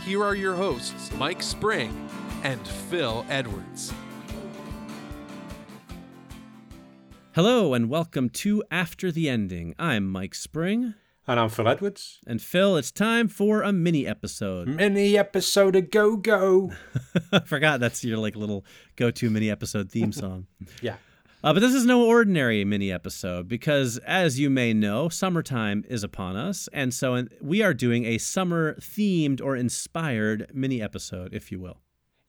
here are your hosts, Mike Spring and Phil Edwards. Hello, and welcome to After the Ending. I'm Mike Spring. And I'm Phil Edwards. And Phil, it's time for a mini episode. Mini episode of Go Go. I forgot that's your like little go-to mini episode theme song. yeah. Uh, but this is no ordinary mini episode because, as you may know, summertime is upon us. And so we are doing a summer themed or inspired mini episode, if you will.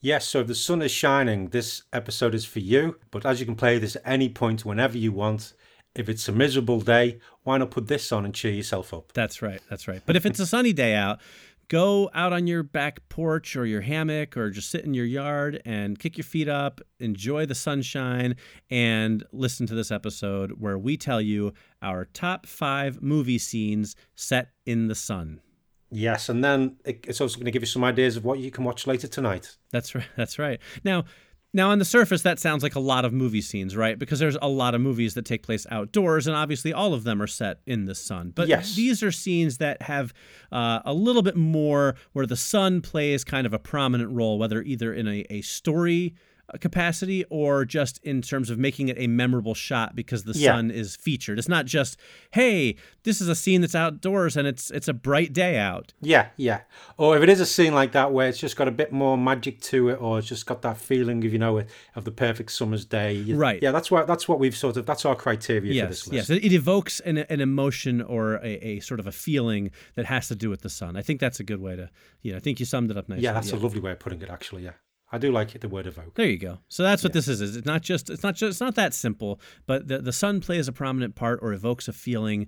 Yes, so if the sun is shining, this episode is for you. But as you can play this at any point, whenever you want, if it's a miserable day, why not put this on and cheer yourself up? That's right. That's right. But if it's a sunny day out, go out on your back porch or your hammock or just sit in your yard and kick your feet up, enjoy the sunshine, and listen to this episode where we tell you our top five movie scenes set in the sun. Yes, and then it's also going to give you some ideas of what you can watch later tonight. That's right. That's right. Now, now, on the surface, that sounds like a lot of movie scenes, right? Because there's a lot of movies that take place outdoors, and obviously all of them are set in the sun. But yes. these are scenes that have uh, a little bit more where the sun plays kind of a prominent role, whether either in a, a story capacity or just in terms of making it a memorable shot because the yeah. sun is featured. It's not just, hey, this is a scene that's outdoors and it's it's a bright day out. Yeah, yeah. Or if it is a scene like that where it's just got a bit more magic to it or it's just got that feeling of, you know, of the perfect summer's day. Right. Yeah, that's what that's what we've sort of that's our criteria yes, for this list. Yes, it evokes an, an emotion or a, a, sort of a feeling that has to do with the sun. I think that's a good way to, you know, I think you summed it up nicely. Yeah, that's yeah. a lovely way of putting it actually, yeah. I do like it, the word evoke. There you go. So that's what yeah. this is. It's not just it's not just it's not that simple, but the the sun plays a prominent part or evokes a feeling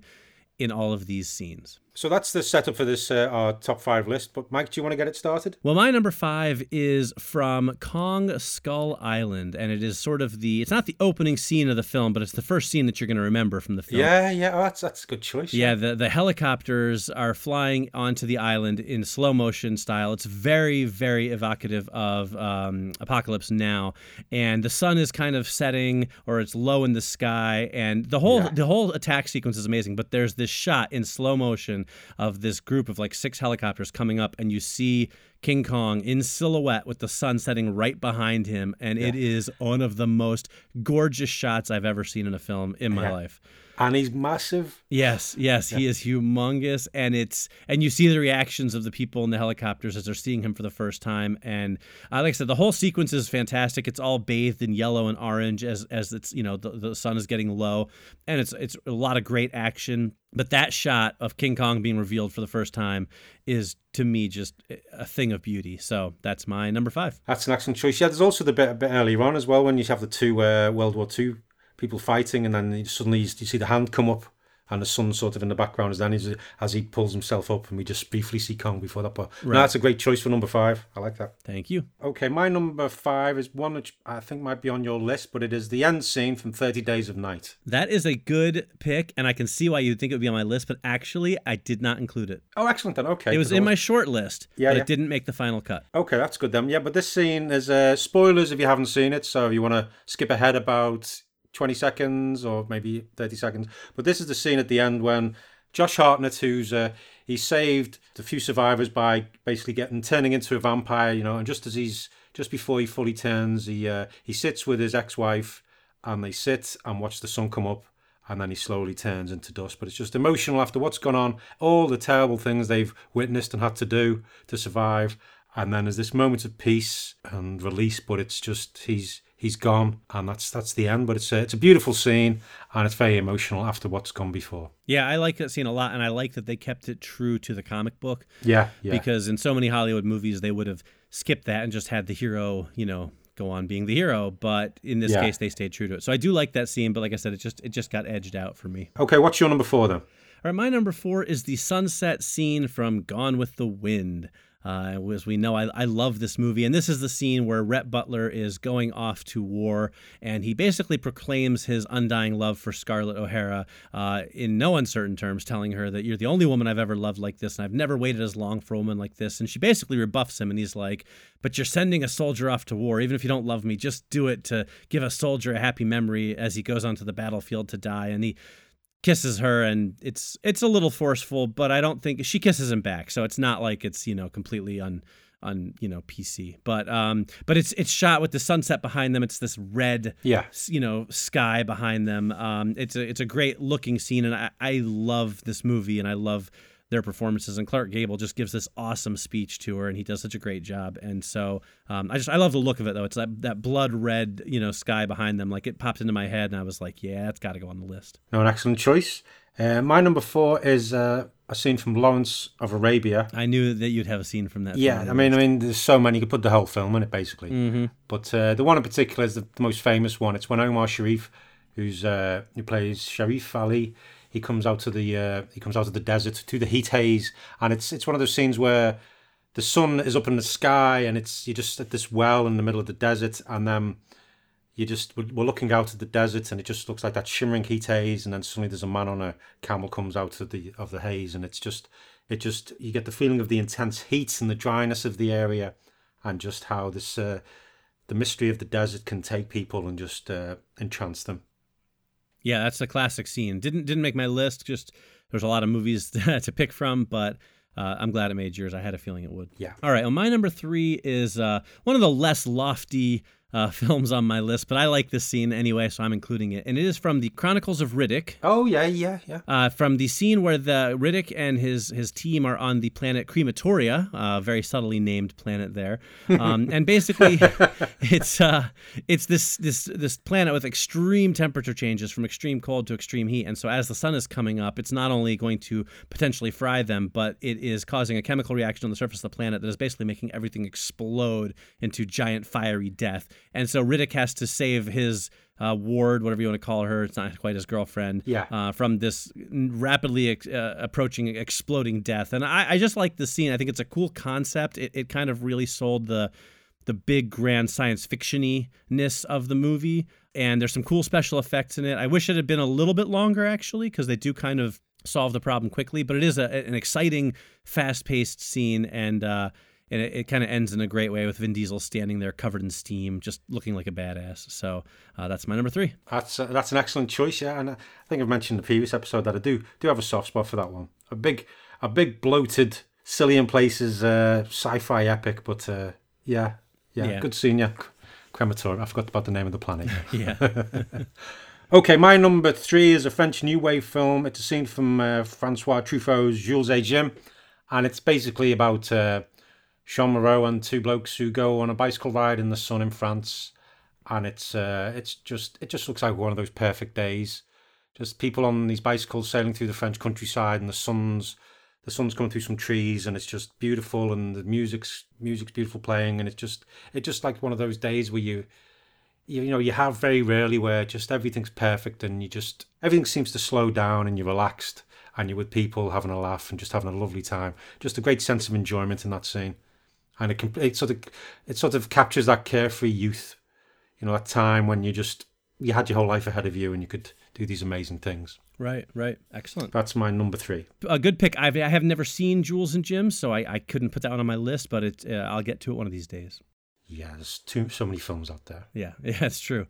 in all of these scenes. So that's the setup for this uh, our top five list. But Mike, do you want to get it started? Well, my number five is from Kong Skull Island, and it is sort of the it's not the opening scene of the film, but it's the first scene that you're going to remember from the film. Yeah, yeah, oh, that's that's a good choice. Yeah, the the helicopters are flying onto the island in slow motion style. It's very very evocative of um, Apocalypse Now, and the sun is kind of setting or it's low in the sky, and the whole yeah. the whole attack sequence is amazing. But there's this shot in slow motion of this group of like six helicopters coming up, and you see King Kong in silhouette with the sun setting right behind him, and yeah. it is one of the most gorgeous shots I've ever seen in a film in my yeah. life. And he's massive. Yes, yes, yeah. he is humongous, and it's and you see the reactions of the people in the helicopters as they're seeing him for the first time. And uh, like I said, the whole sequence is fantastic. It's all bathed in yellow and orange as as it's you know the, the sun is getting low, and it's it's a lot of great action. But that shot of King Kong being revealed for the first time is to me just a thing of beauty. So that's my number five. That's an excellent choice. Yeah, there's also the bit a bit earlier on as well when you have the two uh, World War II people fighting, and then suddenly you see the hand come up and the sun sort of in the background as then he's, as he pulls himself up and we just briefly see Kong before that. But right. no, that's a great choice for number five. I like that. Thank you. Okay, my number five is one which I think might be on your list, but it is the end scene from 30 Days of Night. That is a good pick, and I can see why you'd think it would be on my list, but actually I did not include it. Oh, excellent then. Okay. It was in my short list, yeah, but yeah. it didn't make the final cut. Okay, that's good then. Yeah, but this scene is uh, spoilers if you haven't seen it, so if you want to skip ahead about 20 seconds or maybe 30 seconds. But this is the scene at the end when Josh Hartnett, who's uh, he saved the few survivors by basically getting turning into a vampire, you know, and just as he's just before he fully turns, he uh, he sits with his ex-wife and they sit and watch the sun come up and then he slowly turns into dust. But it's just emotional after what's gone on, all the terrible things they've witnessed and had to do to survive. And then there's this moment of peace and release, but it's just he's he's gone, and that's that's the end. But it's a, it's a beautiful scene, and it's very emotional after what's gone before. Yeah, I like that scene a lot, and I like that they kept it true to the comic book. Yeah, yeah. Because in so many Hollywood movies, they would have skipped that and just had the hero, you know, go on being the hero. But in this Yeah. case, they stayed true to it. So I do like that scene, but like I said, it just it just got edged out for me. Okay, what's your number four then? All right, my number four is the sunset scene from Gone with the Wind. Uh, as we know, I, I love this movie. And this is the scene where Rhett Butler is going off to war and he basically proclaims his undying love for Scarlett O'Hara uh, in no uncertain terms, telling her that you're the only woman I've ever loved like this and I've never waited as long for a woman like this. And she basically rebuffs him and he's like, But you're sending a soldier off to war. Even if you don't love me, just do it to give a soldier a happy memory as he goes onto the battlefield to die. And he kisses her and it's it's a little forceful but i don't think she kisses him back so it's not like it's you know completely un on you know pc but um but it's it's shot with the sunset behind them. It's this red Yeah. you know sky behind them. Um it's a it's a great looking scene and i i love this movie and i love their performances and Clark Gable just gives this awesome speech to her and he does such a great job and so um, I just I love the look of it though it's that that blood red you know sky behind them like it popped into my head and I was like yeah it's got to go on the list No, an excellent choice. Uh, my number four is uh, a scene from Lawrence of Arabia. I knew that you'd have a scene from that Yeah. I mean, I mean, there's so many. You could put the whole film in it, basically. Mhm. But uh, the one in particular is the, the most famous one. It's when Omar Sharif, who's uh, who plays Sharif Ali, he comes out to the uh, he comes out of the desert to the heat haze, and it's it's one of those scenes where the sun is up in the sky, and it's you're just at this well in the middle of the desert, and then you just we're we're looking out at the desert, and it just looks like that shimmering heat haze, and then suddenly there's a man on a camel comes out of the of the haze, and it's just it just you get the feeling of the intense heat and the dryness of the area, and just how this uh, the mystery of the desert can take people and just uh, entrance them. Yeah, that's a classic scene. Didn't didn't make my list. Just there's a lot of movies to pick from, but uh, I'm glad it made yours. I had a feeling it would. Yeah. All right. Well, my number three is uh, one of the less lofty uh, films on my list, but I like this scene anyway, so I'm including it. And it is from the Chronicles of Riddick. Oh yeah, yeah, yeah. Uh, from the scene where the Riddick and his his team are on the planet Crematoria, uh, very subtly named planet there, um, and basically it's uh, it's this this this planet with extreme temperature changes from extreme cold to extreme heat, and so as the sun is coming up, it's not only going to potentially fry them, but it is causing a chemical reaction on the surface of the planet that is basically making everything explode into giant fiery death, and so Riddick has to save his uh, ward, whatever you want to call her. It's not quite his girlfriend. Yeah. Uh, from this rapidly ex- uh, approaching exploding death, and I, I just like the scene. I think it's a cool concept. It, it kind of really sold the the big grand science fictiony ness of the movie, and there's some cool special effects in it. I wish it had been a little bit longer actually, because they do kind of solve the problem quickly. But it is a, an exciting, fast paced scene, and uh, and it, it kind of ends in a great way with Vin Diesel standing there covered in steam, just looking like a badass. So uh, that's my number three. That's uh, that's an excellent choice. Yeah, and I think I've mentioned in the previous episode that I do do have a soft spot for that one. A big a big bloated, silly in places uh, sci-fi epic, but uh, yeah, yeah, Yeah. good scene. Yeah, crematorium. I forgot about the name of the planet. Yeah. Okay, my number three is a French New Wave film. It's a scene from uh, Francois Truffaut's Jules et Jim, and it's basically about uh, Jeanne Moreau and two blokes who go on a bicycle ride in the sun in France, and it's uh, it's just it just looks like one of those perfect days. Just people on these bicycles sailing through the French countryside, and the sun's the sun's coming through some trees, and it's just beautiful, and the music's music's beautiful playing, and it's just it just like one of those days where you you, you know you have very rarely where just everything's perfect and you just everything seems to slow down and you're relaxed and you're with people having a laugh and just having a lovely time. Just a great sense of enjoyment in that scene and it, it sort of it sort of captures that carefree youth you know that time when you just you had your whole life ahead of you and you could do these amazing things right. Right. Excellent. that's my number three a good pick. I've, I have never seen Jules and Jim, so I, I couldn't put that one on my list, but it, uh, I'll get to it one of these days. Yeah there's too so many films out there Yeah, yeah, that's true.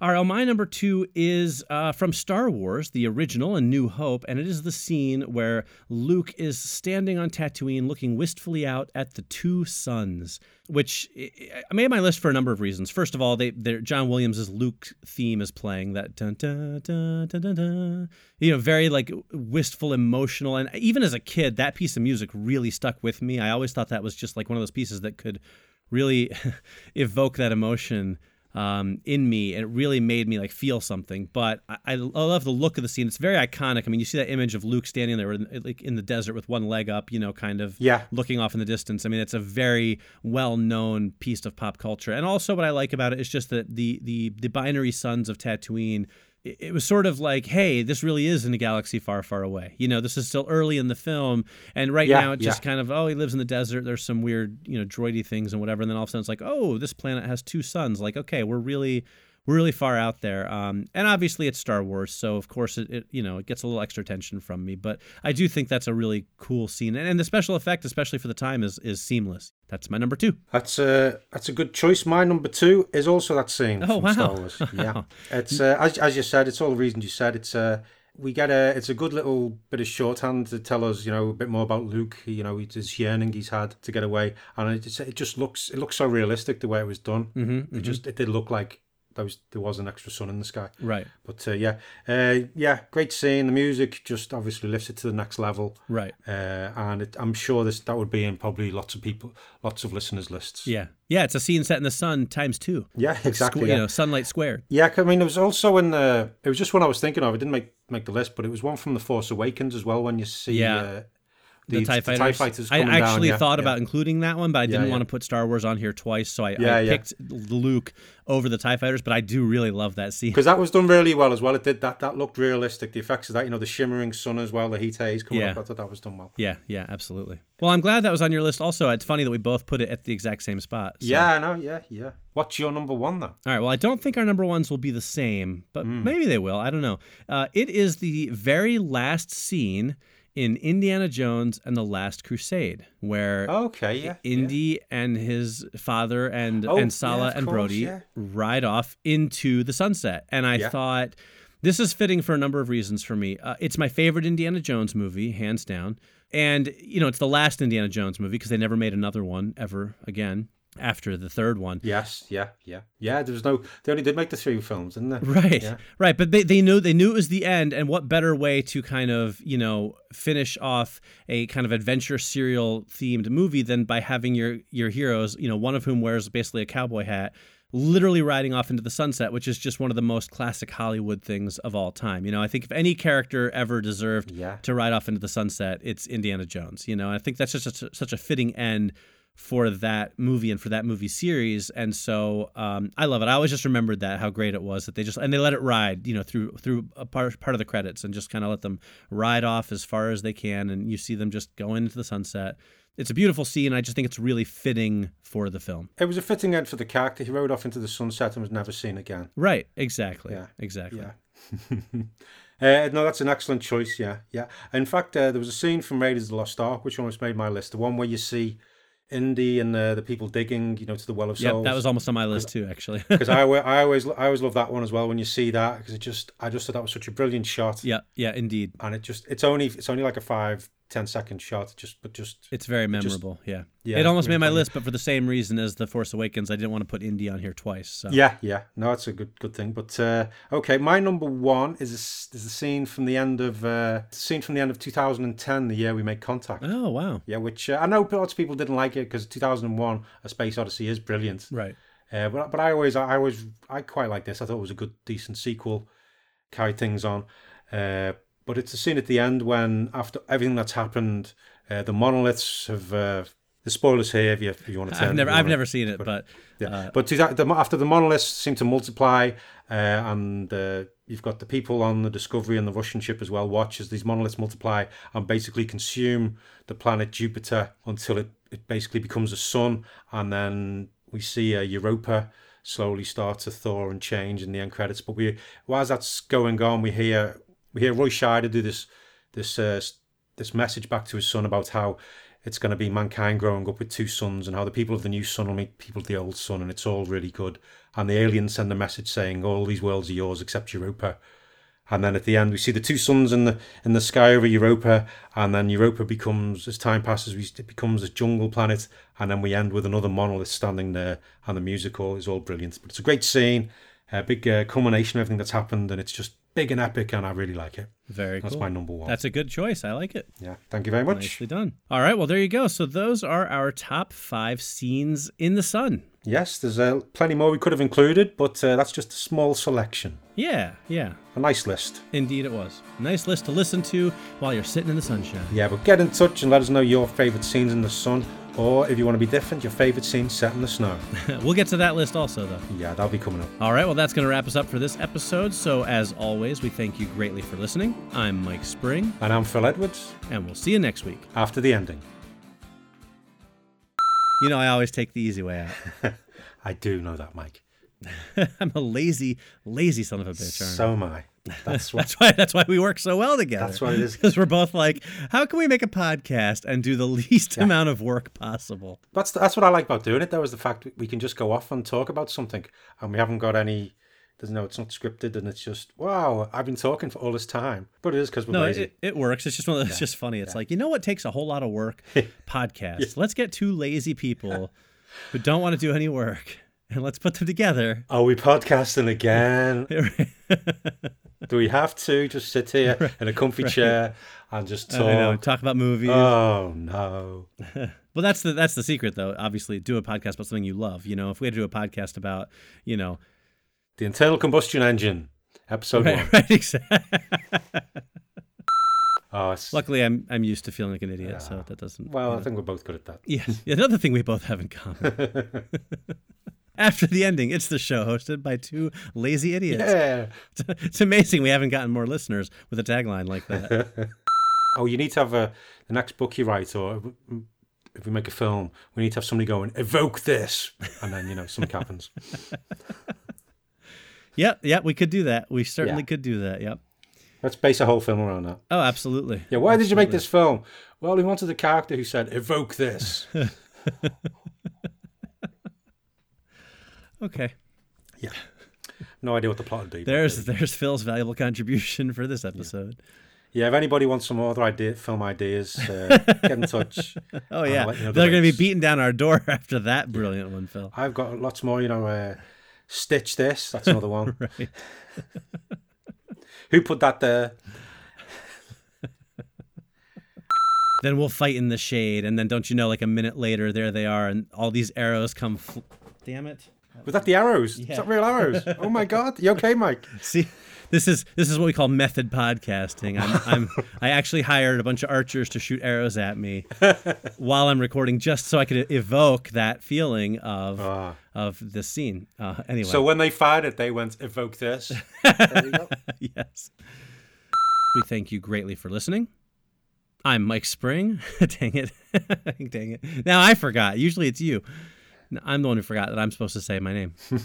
All right, well, my number two is uh, from Star Wars, the original, and New Hope, and it is the scene where Luke is standing on Tatooine looking wistfully out at the two suns, which I made my list for a number of reasons. First of all, they John Williams' Luke theme is playing that dun, dun, dun, dun, dun, dun, you know, very like wistful, emotional, and even as a kid, that piece of music really stuck with me. I always thought that was just like one of those pieces that could really evoke that emotion um, in me, and it really made me like feel something. But I, I love the look of the scene; it's very iconic. I mean, you see that image of Luke standing there, in- like in the desert with one leg up, you know, kind of Yeah. looking off in the distance. I mean, it's a very well-known piece of pop culture. And also, what I like about it is just that the the the binary suns of Tatooine it was sort of like, hey, this really is in a galaxy far, far away. You know, this is still early in the film, and right Yeah, now it's just kind of, oh, he lives in the desert. There's some weird, you know, droidy things and whatever. And then all of a sudden it's like, oh, this planet has two suns. Like, okay, we're really, we're really far out there. Um, and obviously it's Star Wars, so of course it, it, you know, it gets a little extra attention from me. But I do think that's a really cool scene, and, and the special effect, especially for the time, is is seamless. That's my number two. That's a that's a good choice. My number two is also that scene Oh, from wow. Star Wars. Yeah, it's uh, as as you said, it's all the reasons you said. It's uh, we get a it's a good little bit of shorthand to tell us you know a bit more about Luke. You know, his yearning he's had to get away, and it just, it just looks it looks so realistic the way it was done. Mm-hmm, It just it did look like there was there was an extra sun in the sky. Right, But uh, yeah, uh, yeah, great scene. The music just obviously lifts it to the next level. right. Uh, and it, I'm sure this that would be in probably lots of people, lots of listeners' lists. Yeah, yeah. It's a scene set in the sun times two. yeah, exactly. Squ- yeah. You know, sunlight squared. Yeah, I mean, it was also in the. It was just one I was thinking of. It didn't make make the list, but it was one from the Force Awakens as well. When you see, Yeah. Uh, The, TIE Fighters. fighters I coming down, actually yeah, thought yeah. about including that one, but I didn't yeah. want to put Star Wars on here twice, so I, I picked the Luke over the TIE Fighters. But I do really love that scene. because that was done really well as well. It did that. That looked realistic. The effects of that, you know, the shimmering sun as well, the heat haze coming Yeah. up. I thought that was done well. Yeah, yeah, absolutely. Well, I'm glad that was on your list. Also, it's funny that we both put it at the exact same spot. so- Yeah, I know. Yeah, yeah. What's your number one then? All right. Well, I don't think our number ones will be the same, but Hmm. maybe they will. I don't know. Uh, it is the very last scene in Indiana Jones and the Last Crusade, where Okay, yeah. yeah. Indy and his father and Oh, and Sallah yeah, and course, Brody yeah. ride off into the sunset. And I Yeah. thought this is fitting for a number of reasons for me. Uh, it's my favorite Indiana Jones movie, hands down. And you know, it's the last Indiana Jones movie because they never made another one ever again after the third one. Yes, yeah, yeah, yeah. There was no. They only did make the three films, didn't they? Right, Yeah. right. But they, they knew they knew it was the end, and what better way to kind of you know finish off a kind of adventure serial themed movie than by having your your heroes, you know, one of whom wears basically a cowboy hat, literally riding off into the sunset, which is just one of the most classic Hollywood things of all time. You know, I think if any character ever deserved Yeah. to ride off into the sunset, it's Indiana Jones. You know, and I think that's just such a, such a fitting end for that movie and for that movie series. And so um, I love it. I always just remembered that how great it was that they just and they let it ride, you know, through through a part part of the credits and just kind of let them ride off as far as they can, and you see them just going into the sunset. It's a beautiful scene. I just think it's really fitting for the film. It was a fitting end for the character. He rode off into the sunset and was never seen again. Right. Exactly. Yeah, Exactly. Yeah. uh, no, that's an excellent choice. Yeah, yeah. In fact, uh, there was a scene from Raiders of the Lost Ark which almost made my list. The one where you see Indy and uh, the people digging, you know, to the Well of Souls. that was almost on my list too, actually. because I, I always I always love that one as well when you see that because it just I just thought that was such a brilliant shot yeah, yeah, indeed. and it just it's only it's only like a five ten second shot just but just It's very just- memorable. yeah. yeah, It almost made my list, but for the same reason as The Force Awakens, I didn't want to put Indy on here twice. So. Yeah, yeah. No, it's a good good thing. But uh, okay, my number one is a, s- is the scene from the end of uh, scene from the end of 2010, the year we made contact. Oh wow. Yeah, which uh, I know lots of people didn't like it because 2001: A Space Odyssey is brilliant. Right. Uh, but but I always I always I quite like this. I thought it was a good decent sequel, carried things on. Uh, but it's a scene at the end when after everything that's happened, uh, the monoliths have. Uh, the spoilers here if you, if you want to. Turn, I've never I've never seen it, but yeah, uh, but after the monoliths seem to multiply, uh, and uh, you've got the people on the Discovery and the Russian ship as well. Watch as these monoliths multiply and basically consume the planet Jupiter until it, it basically becomes a sun, and then we see uh, Europa slowly start to thaw and change in the end credits. But we, while that's going on, we hear we hear Roy Scheider do this this uh, this message back to his son about how it's going to be mankind growing up with two suns and how the people of the new sun will meet people of the old sun and it's all really good. And the aliens send a message saying all these worlds are yours except Europa. And then at the end we see the two suns in the in the sky over Europa, and then Europa becomes as time passes, it becomes a jungle planet, and then we end with another monolith standing there, and the musical is all brilliant. But it's a great scene, a big uh, culmination of everything that's happened, and it's just big and epic, and I really like it. very cool. That's cool. my number one. That's a good choice. I like it. yeah, thank you very much. Nicely done. All right. Well, there you go. So those are our top five scenes in the sun. Yes, there's uh, plenty more we could have included, but uh, that's just a small selection. Yeah. Yeah. A nice list. Indeed, it was. Nice list to listen to while you're sitting in the sunshine. Yeah, but get in touch and let us know your favourite scenes in the sun Or if you want to be different, your favourite scene set in the snow. we'll get to that list also, though. Yeah, that'll be coming up. All right, well, that's going to wrap us up for this episode. So, as always, we thank you greatly for listening. I'm Mike Spring, And I'm Phil Edwards and we'll see you next week. after the ending. You know, I always take the easy way out. I do know that, Mike. I'm a lazy, lazy son of a bitch. aren't I? So am I. That's what. That's why. That's why we work so well together. That's what it is. Because we're both like, how can we make a podcast and do the least amount of work possible? That's that's what I like about doing it. Though is the fact that we can just go off and talk about something, and we haven't got any. There's no, it's not scripted, and it's just wow. I've been talking for all this time, but it is because we're No, lazy. it, it works. It's just one of. It's just funny. It's like you know what takes a whole lot of work? Podcasts. Let's get two lazy people who don't want to do any work, and let's put them together. Are we podcasting again? Do we have to just sit here in a comfy chair and just I know, talk? talk about movies. Oh no! well, that's the that's the secret, though. Obviously, do a podcast about something you love. You know, if we had to do a podcast about, you know, The internal combustion engine, episode one. right, right, exactly. Oh, Luckily, I'm I'm used to feeling like an idiot, so ah. that doesn't. well, I think we're both good at that. Yes. Another thing we both have in common. After the ending, it's the show hosted by two lazy idiots. Yeah. It's amazing we haven't gotten more listeners with a tagline like that. Oh, you need to have a the next book you write, or if we make a film, we need to have somebody going evoke this, and then you know something happens. yep, yep, we could do that. We certainly Yeah. could do that. Yep. Let's base a whole film around that. Oh, absolutely. Yeah, why did you make this film? Well, we wanted a character who said evoke this. Okay. Yeah. No idea what the plot would be. There's there's Phil's valuable contribution for this episode. yeah. If anybody wants some other idea, film ideas, uh, get in touch. Oh yeah, you know the they're going to be beating down our door after that brilliant one, Phil. I've got lots more. You know, uh, stitch this. That's another one. Who put that there? Then we'll fight in the shade, and then don't you know, like a minute later, there they are, and all these arrows come. Fl- Damn it! Was that the arrows? Is that real arrows? Oh my god! You okay, Mike? See, this is this is what we call method podcasting. I'm, I'm I actually hired a bunch of archers to shoot arrows at me while I'm recording, just so I could evoke that feeling of Ah. of the scene. Uh, anyway, So when they fired it, they went evoke this. There you go. yes. We thank you greatly for listening. I'm Mike Spring. Dang it. Dang it. Now I forgot. Usually it's you. I'm the one who forgot that I'm supposed to say my name.